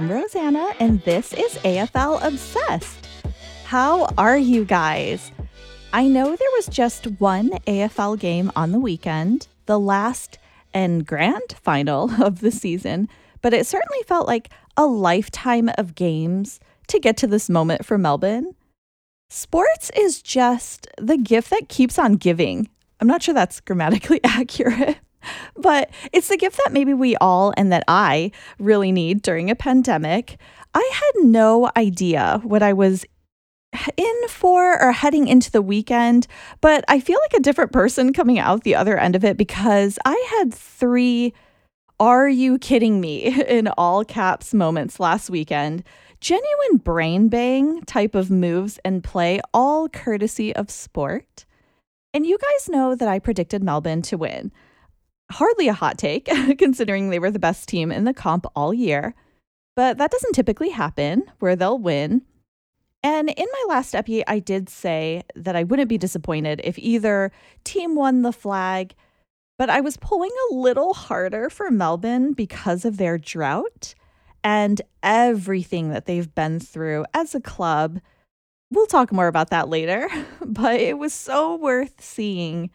I'm Rosanna, and this is AFL Obsessed. How are you guys? I know there was just one AFL game on the weekend, the last and grand final of the season, but it certainly felt like a lifetime of games to get to this moment for Melbourne. Sports is just the gift that keeps on giving. I'm not sure that's grammatically accurate, but it's the gift that maybe we all and that I really need during a pandemic. I had no idea what I was in for or heading into the weekend, but I feel like a different person coming out the other end of it because I had three are you kidding me in all caps moments last weekend. Genuine brain bang type of moves and play, all courtesy of sport. And you guys know that I predicted Melbourne to win. Hardly a hot take, considering they were the best team in the comp all year. But that doesn't typically happen where they'll win. And in my last epi, I did say that I wouldn't be disappointed if either team won the flag, but I was pulling a little harder for Melbourne because of their drought and everything that they've been through as a club. We'll talk more about that later, but it was so worth seeing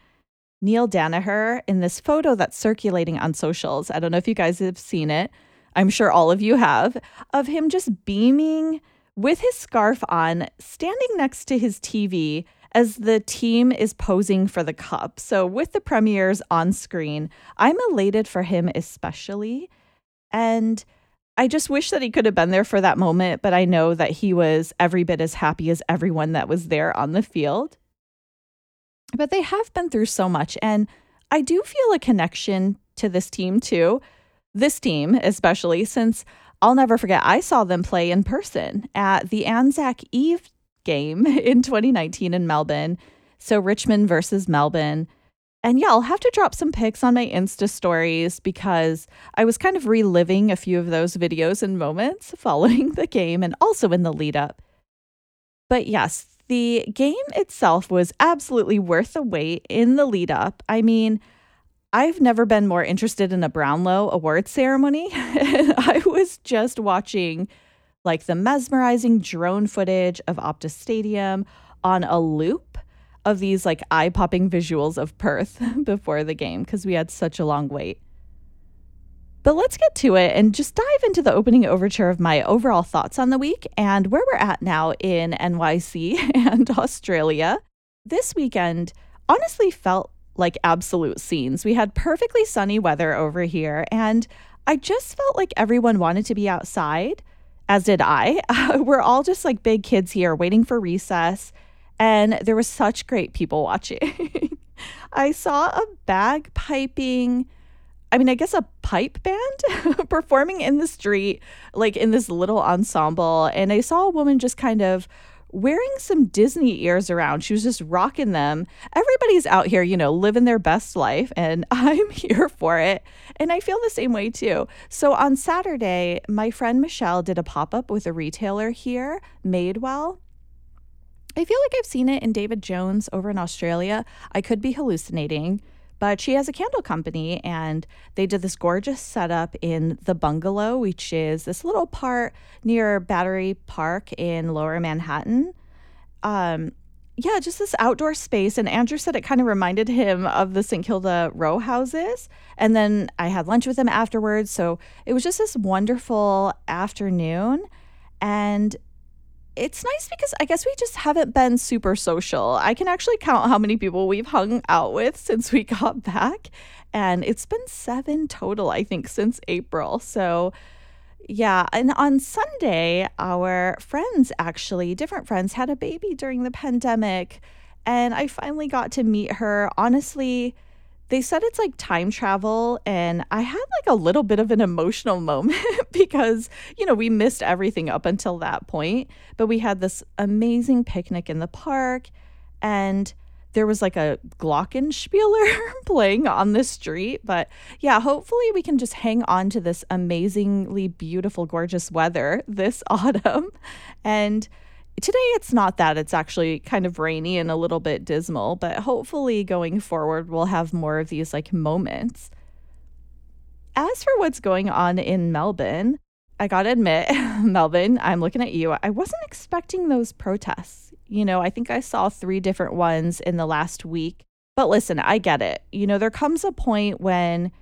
Neale Daniher in this photo that's circulating on socials. I don't know if you guys have seen it. I'm sure all of you have, of him just beaming with his scarf on, standing next to his TV as the team is posing for the cup. So, with the premieres on screen, I'm elated for him, especially. And I just wish that he could have been there for that moment, but I know that he was every bit as happy as everyone that was there on the field. But they have been through so much, and I do feel a connection to this team too. This team, especially since I'll never forget, I saw them play in person at the Anzac Eve game in 2019 in Melbourne. So Richmond versus Melbourne. And yeah, I'll have to drop some pics on my Insta stories because I was kind of reliving a few of those videos and moments following the game and also in the lead up. But yes, the game itself was absolutely worth the wait in the lead up. I mean, I've never been more interested in a Brownlow award ceremony. I was just watching like the mesmerizing drone footage of Optus Stadium on a loop of these like eye popping visuals of Perth before the game because we had such a long wait. But let's get to it and just dive into the opening overture of my overall thoughts on the week and where we're at now in NYC and Australia. This weekend honestly felt like absolute scenes. We had perfectly sunny weather over here, and I just felt like everyone wanted to be outside, as did I. We're all just like big kids here waiting for recess, and there was such great people watching. I saw a bagpiping. I mean, I guess a pipe band performing in the street, like in this little ensemble. And I saw a woman just kind of wearing some Disney ears around. She was just rocking them. Everybody's out here, you know, living their best life, and I'm here for it. And I feel the same way too. So on Saturday, my friend Michelle did a pop up with a retailer here, Madewell. I feel like I've seen it in David Jones over in Australia. I could be hallucinating. But she has a candle company and they did this gorgeous setup in the bungalow, which is this little part near Battery Park in lower Manhattan. Um, yeah, just this outdoor space. And Andrew said it kind of reminded him of the St. Kilda row houses. And then I had lunch with him afterwards. So it was just this wonderful afternoon. And it's nice because I guess we just haven't been super social. I can actually count how many people we've hung out with since we got back. And it's been seven total, I think, since April. So, yeah. And on Sunday, our friends actually, different friends, had a baby during the pandemic. And I finally got to meet her. Honestly, they said it's like time travel and i had like a little bit of an emotional moment because you know we missed everything up until that point but we had this amazing picnic in the park and there was like a glockenspieler playing on the street but yeah hopefully we can just hang on to this amazingly beautiful gorgeous weather this autumn and Today it's not that. It's actually kind of rainy and a little bit dismal, but hopefully going forward we'll have more of these like moments. As for what's going on in Melbourne, I got to admit, Melvin, I'm looking at you. I wasn't expecting those protests. You know, I think I saw three different ones in the last week. But listen, I get it. You know, there comes a point when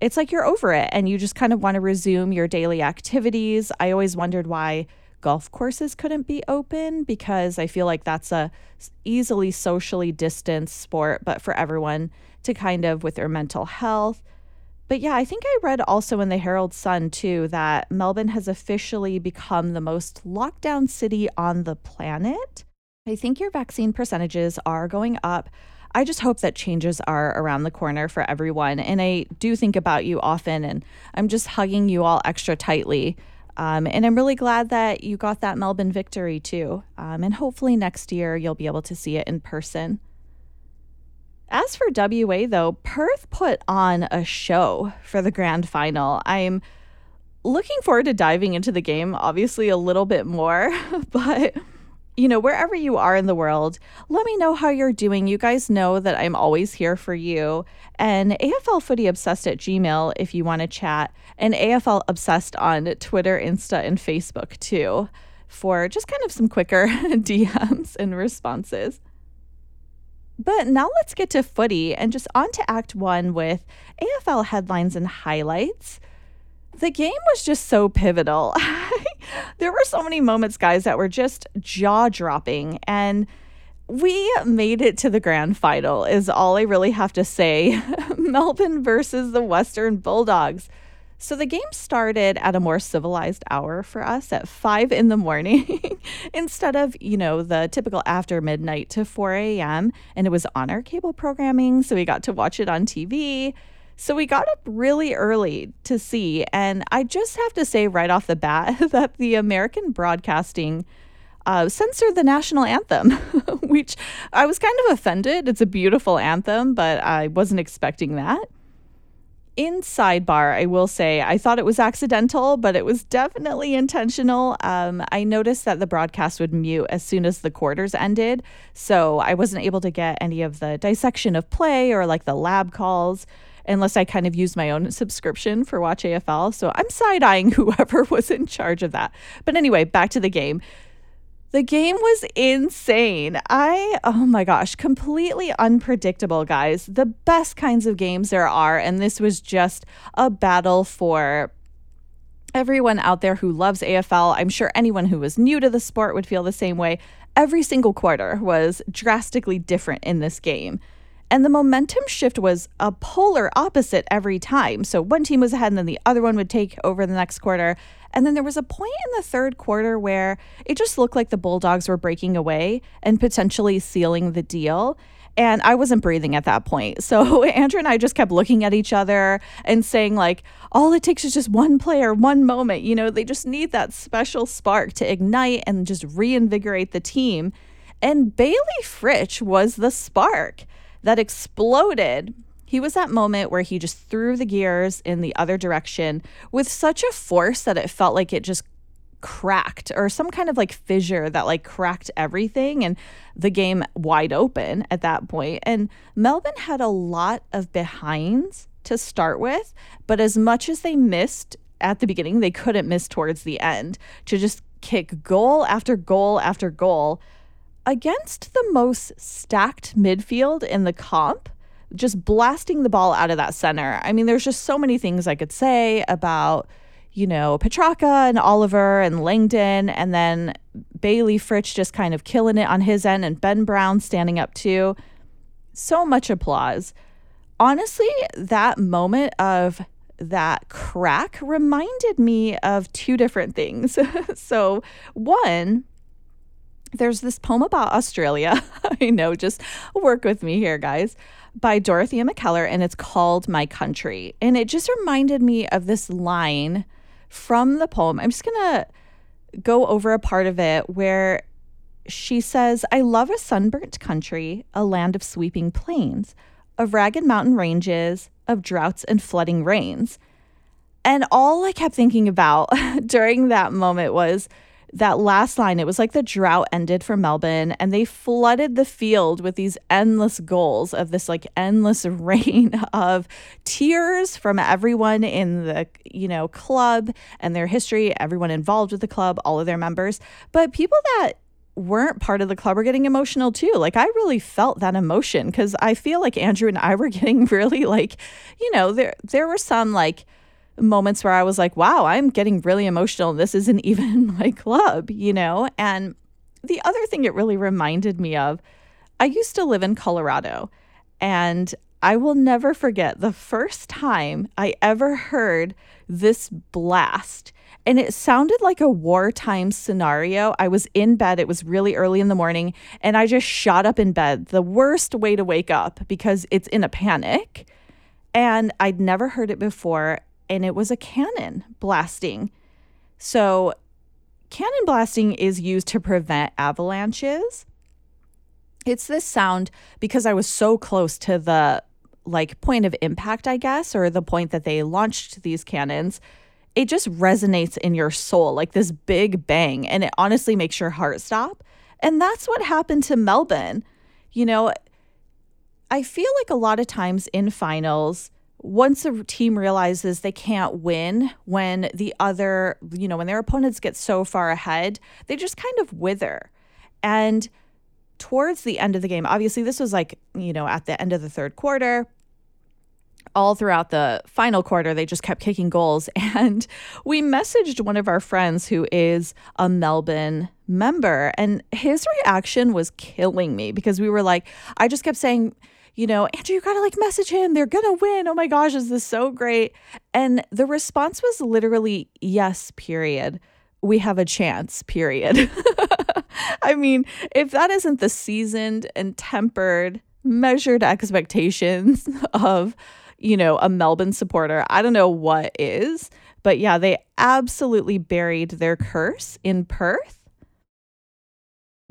it's like you're over it and you just kind of want to resume your daily activities. I always wondered why golf courses couldn't be open because I feel like that's a easily socially distanced sport, but for everyone to kind of with their mental health. But yeah, I think I read also in the Herald Sun too that Melbourne has officially become the most lockdown city on the planet. I think your vaccine percentages are going up. I just hope that changes are around the corner for everyone. And I do think about you often, and I'm just hugging you all extra tightly um, and I'm really glad that you got that Melbourne victory too. Um, and hopefully next year you'll be able to see it in person. As for WA, though, Perth put on a show for the grand final. I'm looking forward to diving into the game, obviously, a little bit more, but you know, wherever you are in the world, let me know how you're doing. You guys know that I'm always here for you. And AFL Footy Obsessed at Gmail if you want to chat, and AFL Obsessed on Twitter, Insta, and Facebook too, for just kind of some quicker DMs and responses. But now let's get to footy and just on to Act One with AFL headlines and highlights the game was just so pivotal. there were so many moments, guys, that were just jaw dropping. And we made it to the grand final, is all I really have to say. Melbourne versus the Western Bulldogs. So the game started at a more civilized hour for us at five in the morning instead of, you know, the typical after midnight to 4 a.m. And it was on our cable programming. So we got to watch it on TV. So we got up really early to see. And I just have to say right off the bat that the American broadcasting uh, censored the national anthem, which I was kind of offended. It's a beautiful anthem, but I wasn't expecting that. In sidebar, I will say I thought it was accidental, but it was definitely intentional. Um, I noticed that the broadcast would mute as soon as the quarters ended, so I wasn't able to get any of the dissection of play or like the lab calls unless I kind of use my own subscription for Watch AFL. So I'm side eyeing whoever was in charge of that. But anyway, back to the game. The game was insane. I, oh my gosh, completely unpredictable, guys. The best kinds of games there are. And this was just a battle for everyone out there who loves AFL. I'm sure anyone who was new to the sport would feel the same way. Every single quarter was drastically different in this game. And the momentum shift was a polar opposite every time. So one team was ahead and then the other one would take over the next quarter. And then there was a point in the third quarter where it just looked like the Bulldogs were breaking away and potentially sealing the deal. And I wasn't breathing at that point. So Andrew and I just kept looking at each other and saying, like, all it takes is just one player, one moment. You know, they just need that special spark to ignite and just reinvigorate the team. And Bailey Fritsch was the spark that exploded. He was that moment where he just threw the gears in the other direction with such a force that it felt like it just cracked or some kind of like fissure that like cracked everything and the game wide open at that point. And Melbourne had a lot of behinds to start with, but as much as they missed at the beginning, they couldn't miss towards the end to just kick goal after goal after goal against the most stacked midfield in the comp, just blasting the ball out of that center. I mean, there's just so many things I could say about, you know, Petracca and Oliver and Langdon, and then Bailey Fritsch just kind of killing it on his end, and Ben Brown standing up too. So much applause. Honestly, that moment of that crack reminded me of two different things. so, one, there's this poem about Australia. I know, just work with me here, guys, by Dorothea Mackellar, and it's called My Country. And it just reminded me of this line from the poem. I'm just going to go over a part of it where she says, I love a sunburnt country, a land of sweeping plains, of ragged mountain ranges, of droughts and flooding rains. And all I kept thinking about during that moment was that last line, it was like the drought ended for Melbourne and they flooded the field with these endless goals of this like endless rain of tears from everyone in the, you know, club and their history, everyone involved with the club, all of their members. But people that weren't part of the club were getting emotional too. Like I really felt that emotion because I feel like Andrew and I were getting really like, you know, there there were some like moments where I was like, wow, I'm getting really emotional. This isn't even my club, you know? And the other thing it really reminded me of, I used to live in Colorado and I will never forget the first time I ever heard this blast. And it sounded like a wartime scenario. I was in bed, it was really early in the morning, and I just shot up in bed. The worst way to wake up because it's in a panic. And I'd never heard it before and it was a cannon blasting. So, cannon blasting is used to prevent avalanches. It's this sound because I was so close to the like point of impact, I guess, or the point that they launched these cannons. It just resonates in your soul like this big bang, and it honestly makes your heart stop. And that's what happened to Melbourne. You know, I feel like a lot of times in finals, once a team realizes they can't win when the other, you know, when their opponents get so far ahead, they just kind of wither. And towards the end of the game, obviously, this was like, you know, at the end of the third quarter, all throughout the final quarter, they just kept kicking goals. And we messaged one of our friends who is a Melbourne member, and his reaction was killing me because we were like, I just kept saying, you know, Andrew, you gotta like message him. They're gonna win. Oh my gosh, is this so great? And the response was literally, yes, period. We have a chance, period. I mean, if that isn't the seasoned and tempered, measured expectations of, you know, a Melbourne supporter, I don't know what is. But yeah, they absolutely buried their curse in Perth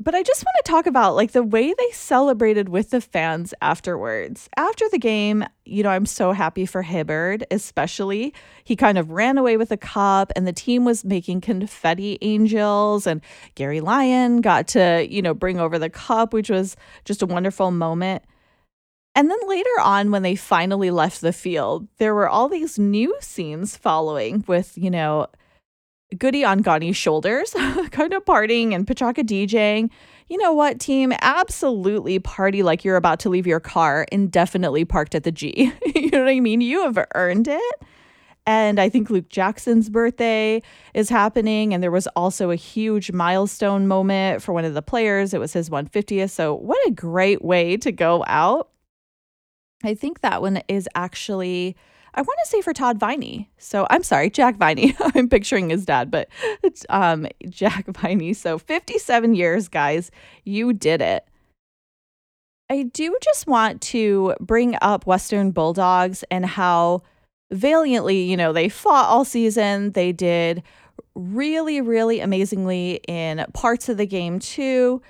but I just want to talk about like the way they celebrated with the fans afterwards. After the game, you know, I'm so happy for Hibberd, especially. He kind of ran away with the cup and the team was making confetti angels and Gary Lyon got to, you know, bring over the cup, which was just a wonderful moment. And then later on, when they finally left the field, there were all these new scenes following with, you know, Goody on Gawny's shoulders, kind of partying and Petracca DJing. You know what, team? Absolutely party like you're about to leave your car indefinitely parked at the G. you know what I mean? You have earned it. And I think Luke Jackson's birthday is happening. And there was also a huge milestone moment for one of the players. It was his 150th. So, what a great way to go out. I think that one is actually I want to say for Todd Viney. So I'm sorry, Jack Viney. I'm picturing his dad, but it's um, Jack Viney. So 57 years, guys. You did it. I do just want to bring up Western Bulldogs and how valiantly, you know, they fought all season. They did really, really amazingly in parts of the game, too.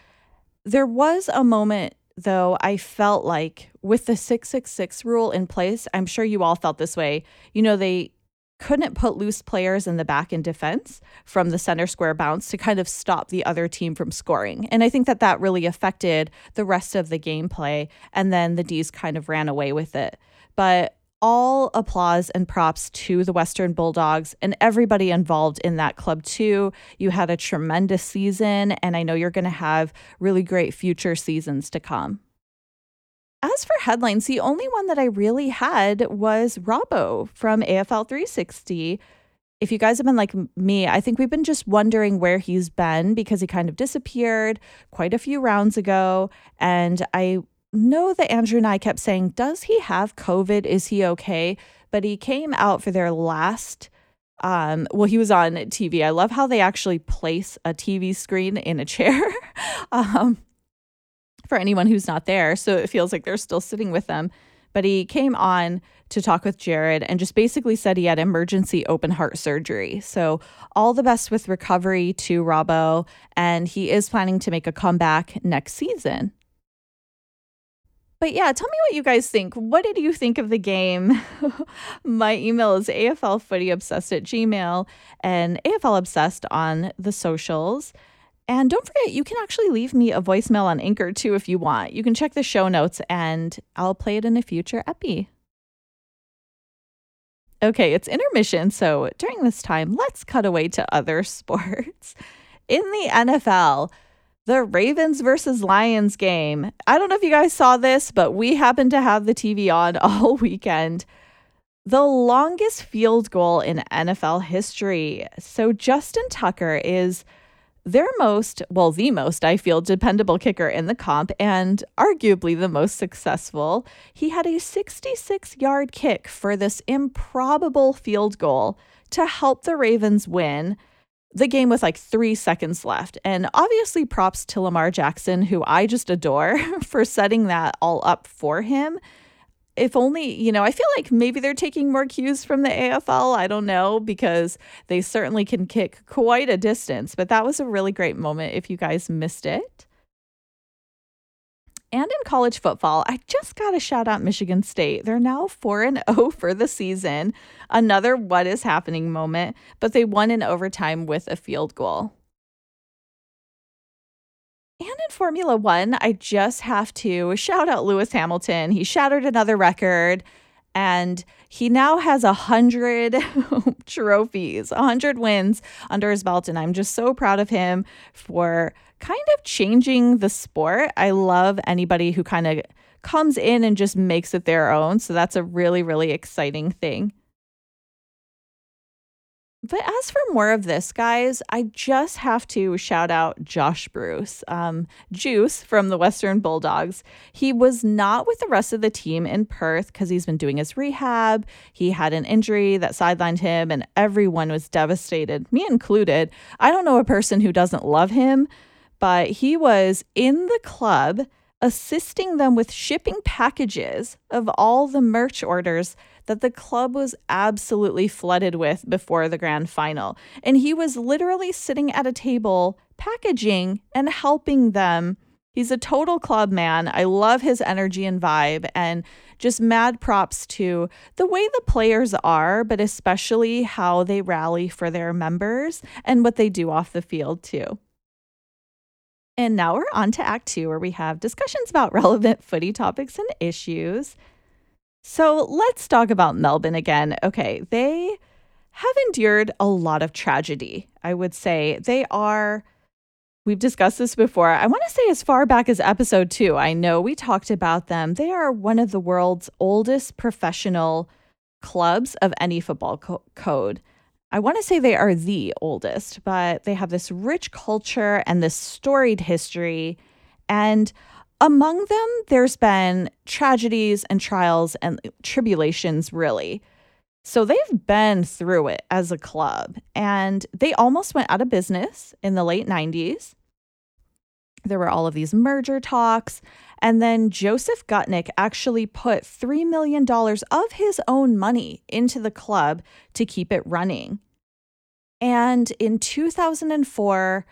There was a moment though, I felt like with the 666 rule in place, I'm sure you all felt this way. You know, they couldn't put loose players in the back in defense from the center square bounce to kind of stop the other team from scoring. And I think that that really affected the rest of the gameplay. And then the D's kind of ran away with it. But all applause and props to the Western Bulldogs and everybody involved in that club, too. You had a tremendous season, and I know you're going to have really great future seasons to come. As for headlines, the only one that I really had was Robbo from AFL 360. If you guys have been like me, I think we've been just wondering where he's been because he kind of disappeared quite a few rounds ago. And I know that Andrew and I kept saying, Does he have COVID? Is he okay? But he came out for their last. Um, well, he was on TV. I love how they actually place a TV screen in a chair um, for anyone who's not there. So it feels like they're still sitting with them. But he came on to talk with Gerard and just basically said he had emergency open heart surgery. So, all the best with recovery to Robbo. And he is planning to make a comeback next season. But yeah, tell me what you guys think. What did you think of the game? My email is aflfootyobsessed at gmail and aflobsessed on the socials. And don't forget, you can actually leave me a voicemail on Anchor too if you want. You can check the show notes and I'll play it in a future epi. Okay, it's intermission, so during this time, let's cut away to other sports. In the NFL, the Ravens versus Lions game. I don't know if you guys saw this, but we happened to have the TV on all weekend. The longest field goal in NFL history. So Justin Tucker is their most, well, the most, I feel, dependable kicker in the comp and arguably the most successful. He had a 66 yard kick for this improbable field goal to help the Ravens win the game with like three seconds left. And obviously, props to Lamar Jackson, who I just adore, for setting that all up for him if only, you know, I feel like maybe they're taking more cues from the AFL. I don't know because they certainly can kick quite a distance, but that was a really great moment if you guys missed it. And in college football, I just got to shout out Michigan State. They're now 4 and 0 for the season. Another what is happening moment, but they won in overtime with a field goal. And in Formula One, I just have to shout out Lewis Hamilton. He shattered another record and he now has a hundred trophies, a hundred wins under his belt. And I'm just so proud of him for kind of changing the sport. I love anybody who kind of comes in and just makes it their own. So that's a really, really exciting thing. But as for more of this, guys, I just have to shout out Josh Bruce, um, Juice from the Western Bulldogs. He was not with the rest of the team in Perth because he's been doing his rehab. He had an injury that sidelined him, and everyone was devastated, me included. I don't know a person who doesn't love him, but he was in the club assisting them with shipping packages of all the merch orders that the club was absolutely flooded with before the grand final. And he was literally sitting at a table packaging and helping them. He's a total club man. I love his energy and vibe and just mad props to the way the players are, but especially how they rally for their members and what they do off the field too. And now we're on to Act Two, where we have discussions about relevant footy topics and issues. So let's talk about Melbourne again. Okay, they have endured a lot of tragedy. I would say they are. We've discussed this before. I want to say as far back as episode two. I know we talked about them. They are one of the world's oldest professional clubs of any football co- code. I want to say they are the oldest, but they have this rich culture and this storied history. And among them, there's been tragedies and trials and tribulations, really. So they've been through it as a club, and they almost went out of business in the late 90s. There were all of these merger talks, and then Joseph Gutnick actually put $3 million of his own money into the club to keep it running. And in 2004,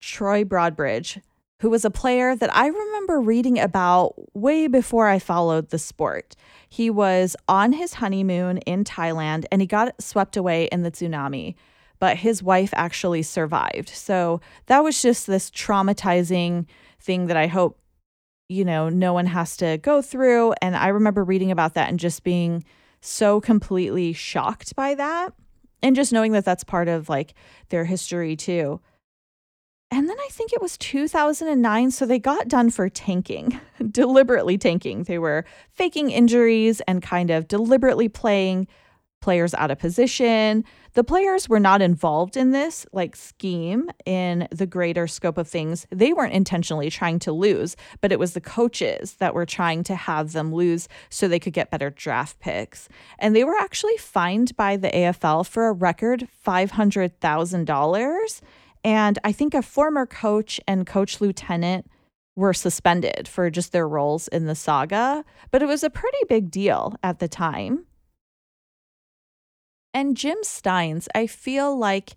Troy Broadbridge who was a player that I remember reading about way before I followed the sport. He was on his honeymoon in Thailand and he got swept away in the tsunami, but his wife actually survived. So that was just this traumatizing thing that I hope, you know, no one has to go through. And I remember reading about that and just being so completely shocked by that. And just knowing that that's part of like their history too. And then I think it was 2009. So they got done for tanking, deliberately tanking. They were faking injuries and kind of deliberately playing players out of position. The players were not involved in this like scheme in the greater scope of things. They weren't intentionally trying to lose, but it was the coaches that were trying to have them lose so they could get better draft picks. And they were actually fined by the AFL for a record $500,000 and I think a former coach and coach lieutenant were suspended for just their roles in the saga, but it was a pretty big deal at the time. And Jim Stynes, I feel like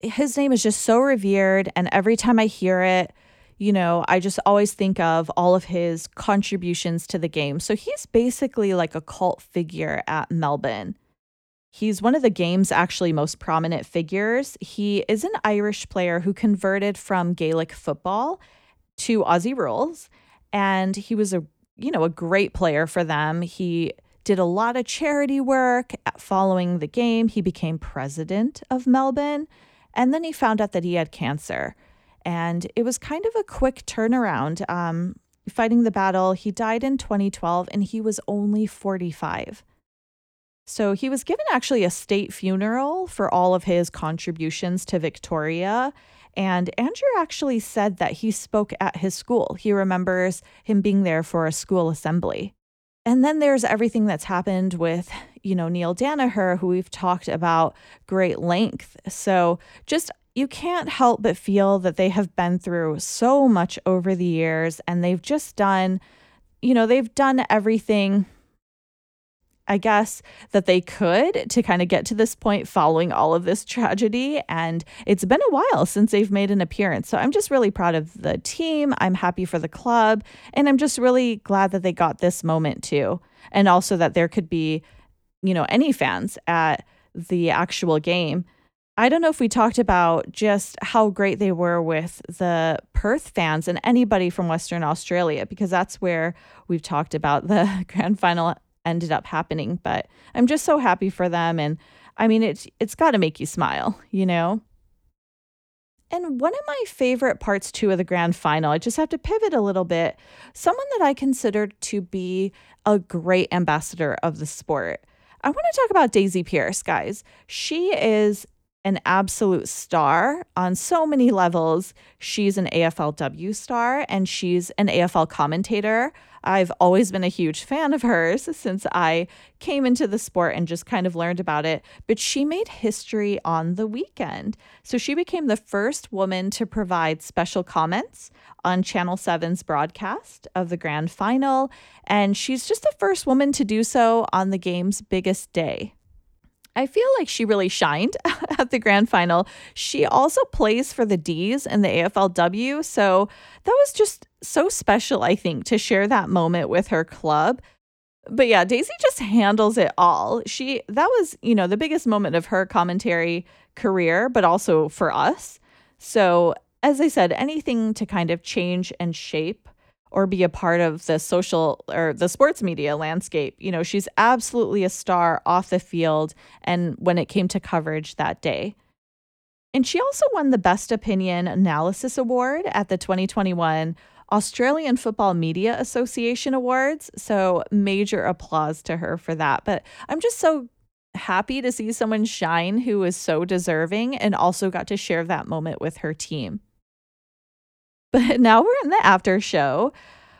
his name is just so revered. And every time I hear it, you know, I just always think of all of his contributions to the game. So he's basically like a cult figure at Melbourne. He's one of the game's actually most prominent figures. He is an Irish player who converted from Gaelic football to Aussie rules and he was a you know, a great player for them. He did a lot of charity work following the game. He became president of Melbourne and then he found out that he had cancer. And it was kind of a quick turnaround. Um, fighting the battle, he died in 2012 and he was only 45. So he was given actually a state funeral for all of his contributions to Victoria. And Andrew actually said that he spoke at his school. He remembers him being there for a school assembly. And then there's everything that's happened with, you know, Neale Daniher, who we've talked about great length. So just you can't help but feel that they have been through so much over the years and they've just done, you know, they've done everything I guess, that they could to kind of get to this point following all of this tragedy. And it's been a while since they've made an appearance. So I'm just really proud of the team. I'm happy for the club. And I'm just really glad that they got this moment too. And also that there could be, you know, any fans at the actual game. I don't know if we talked about just how great they were with the Perth fans and anybody from Western Australia, because that's where we've talked about the grand final ended up happening. But I'm just so happy for them. And I mean, it's, it's got to make you smile, you know? And one of my favorite parts, too, of the grand final, I just have to pivot a little bit. Someone that I considered to be a great ambassador of the sport. I want to talk about Daisy Pearce, guys. She is an absolute star on so many levels. She's an AFLW star and she's an AFL commentator. I've always been a huge fan of hers since I came into the sport and just kind of learned about it. But she made history on the weekend. So she became the first woman to provide special comments on Channel 7's broadcast of the grand final. And she's just the first woman to do so on the game's biggest day. I feel like she really shined at the grand final. She also plays for the D's in the AFLW. So that was just so special, I think, to share that moment with her club. But yeah, Daisy just handles it all. She that was, you know, the biggest moment of her commentary career, but also for us. So, as I said, anything to kind of change and shape or be a part of the social or the sports media landscape. You know, she's absolutely a star off the field and when it came to coverage that day. And she also won the Best Opinion Analysis Award at the 2021 Australian Football Media Association Awards. So, major applause to her for that. But I'm just so happy to see someone shine who is so deserving and also got to share that moment with her team. But now we're in the after show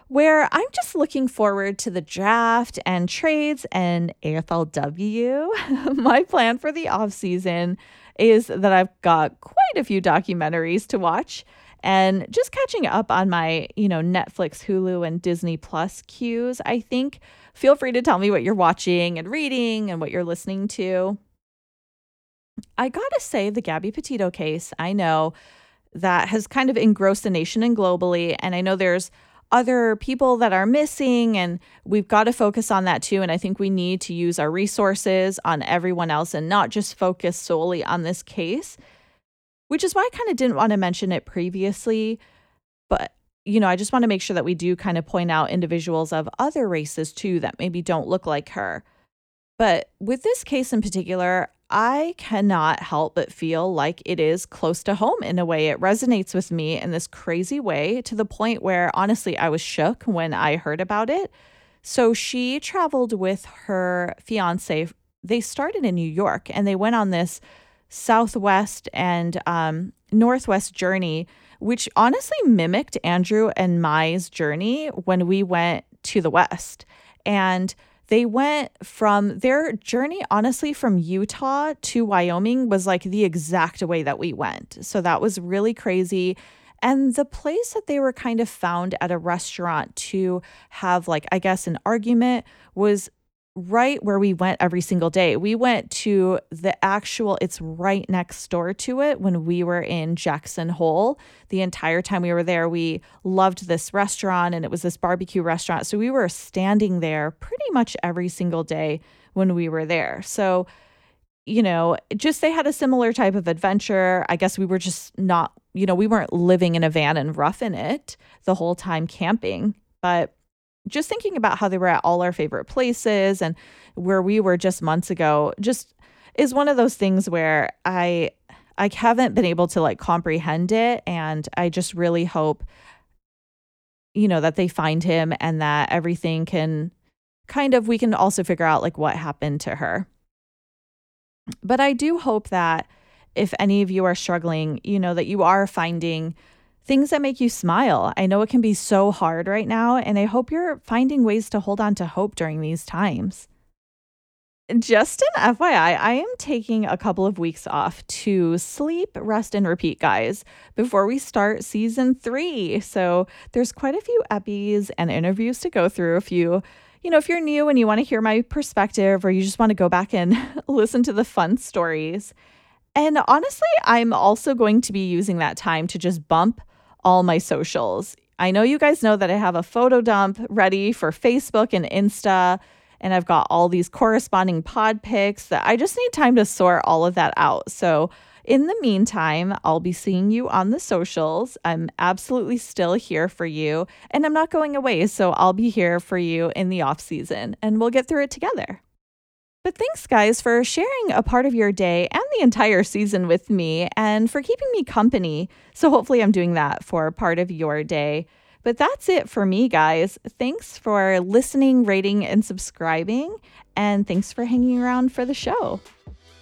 where I'm just looking forward to the draft and trades and AFLW. My plan for the off season is that I've got quite a few documentaries to watch and just catching up on my, you know, Netflix, Hulu and Disney Plus queues. I think feel free to tell me what you're watching and reading and what you're listening to. I got to say the Gabby Petito case, I know that has kind of engrossed the nation and globally. And I know there's other people that are missing, and we've got to focus on that too. And I think we need to use our resources on everyone else and not just focus solely on this case, which is why I kind of didn't want to mention it previously. But, you know, I just want to make sure that we do kind of point out individuals of other races too that maybe don't look like her. But with this case in particular, I cannot help but feel like it is close to home in a way. It resonates with me in this crazy way to the point where honestly, I was shook when I heard about it. So she traveled with her fiance. They started in New York and they went on this southwest and um, northwest journey, which honestly mimicked Andrew and Mai's journey when we went to the west. And they went from their journey, honestly, from Utah to Wyoming was like the exact way that we went. So that was really crazy. And the place that they were kind of found at a restaurant to have, like, I guess, an argument was right where we went every single day. We went to the actual, it's right next door to it when we were in Jackson Hole. The entire time we were there, we loved this restaurant and it was this barbecue restaurant. So we were standing there pretty much every single day when we were there. So, you know, just they had a similar type of adventure. I guess we were just not, you know, we weren't living in a van and roughing it the whole time camping, but just thinking about how they were at all our favorite places and where we were just months ago just is one of those things where I I haven't been able to like comprehend it and I just really hope you know that they find him and that everything can kind of we can also figure out like what happened to her. But I do hope that if any of you are struggling, you know that you are finding things that make you smile. I know it can be so hard right now, and I hope you're finding ways to hold on to hope during these times. Just an FYI, I am taking a couple of weeks off to sleep, rest, and repeat, guys, before we start season three. So there's quite a few epis and interviews to go through. If you, you know, if you're new and you want to hear my perspective or you just want to go back and listen to the fun stories. And honestly, I'm also going to be using that time to just bump all my socials. I know you guys know that I have a photo dump ready for Facebook and Insta, and I've got all these corresponding pod pics that I just need time to sort all of that out. So, in the meantime, I'll be seeing you on the socials. I'm absolutely still here for you, and I'm not going away. So, I'll be here for you in the off season, and we'll get through it together. But thanks, guys, for sharing a part of your day and the entire season with me and for keeping me company. So, hopefully, I'm doing that for part of your day. But that's it for me, guys. Thanks for listening, rating, and subscribing. And thanks for hanging around for the show.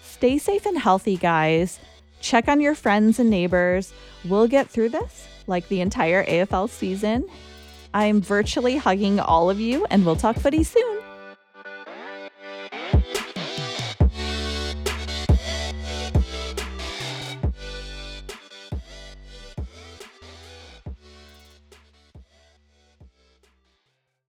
Stay safe and healthy, guys. Check on your friends and neighbors. We'll get through this like the entire AFL season. I'm virtually hugging all of you, and we'll talk footy soon.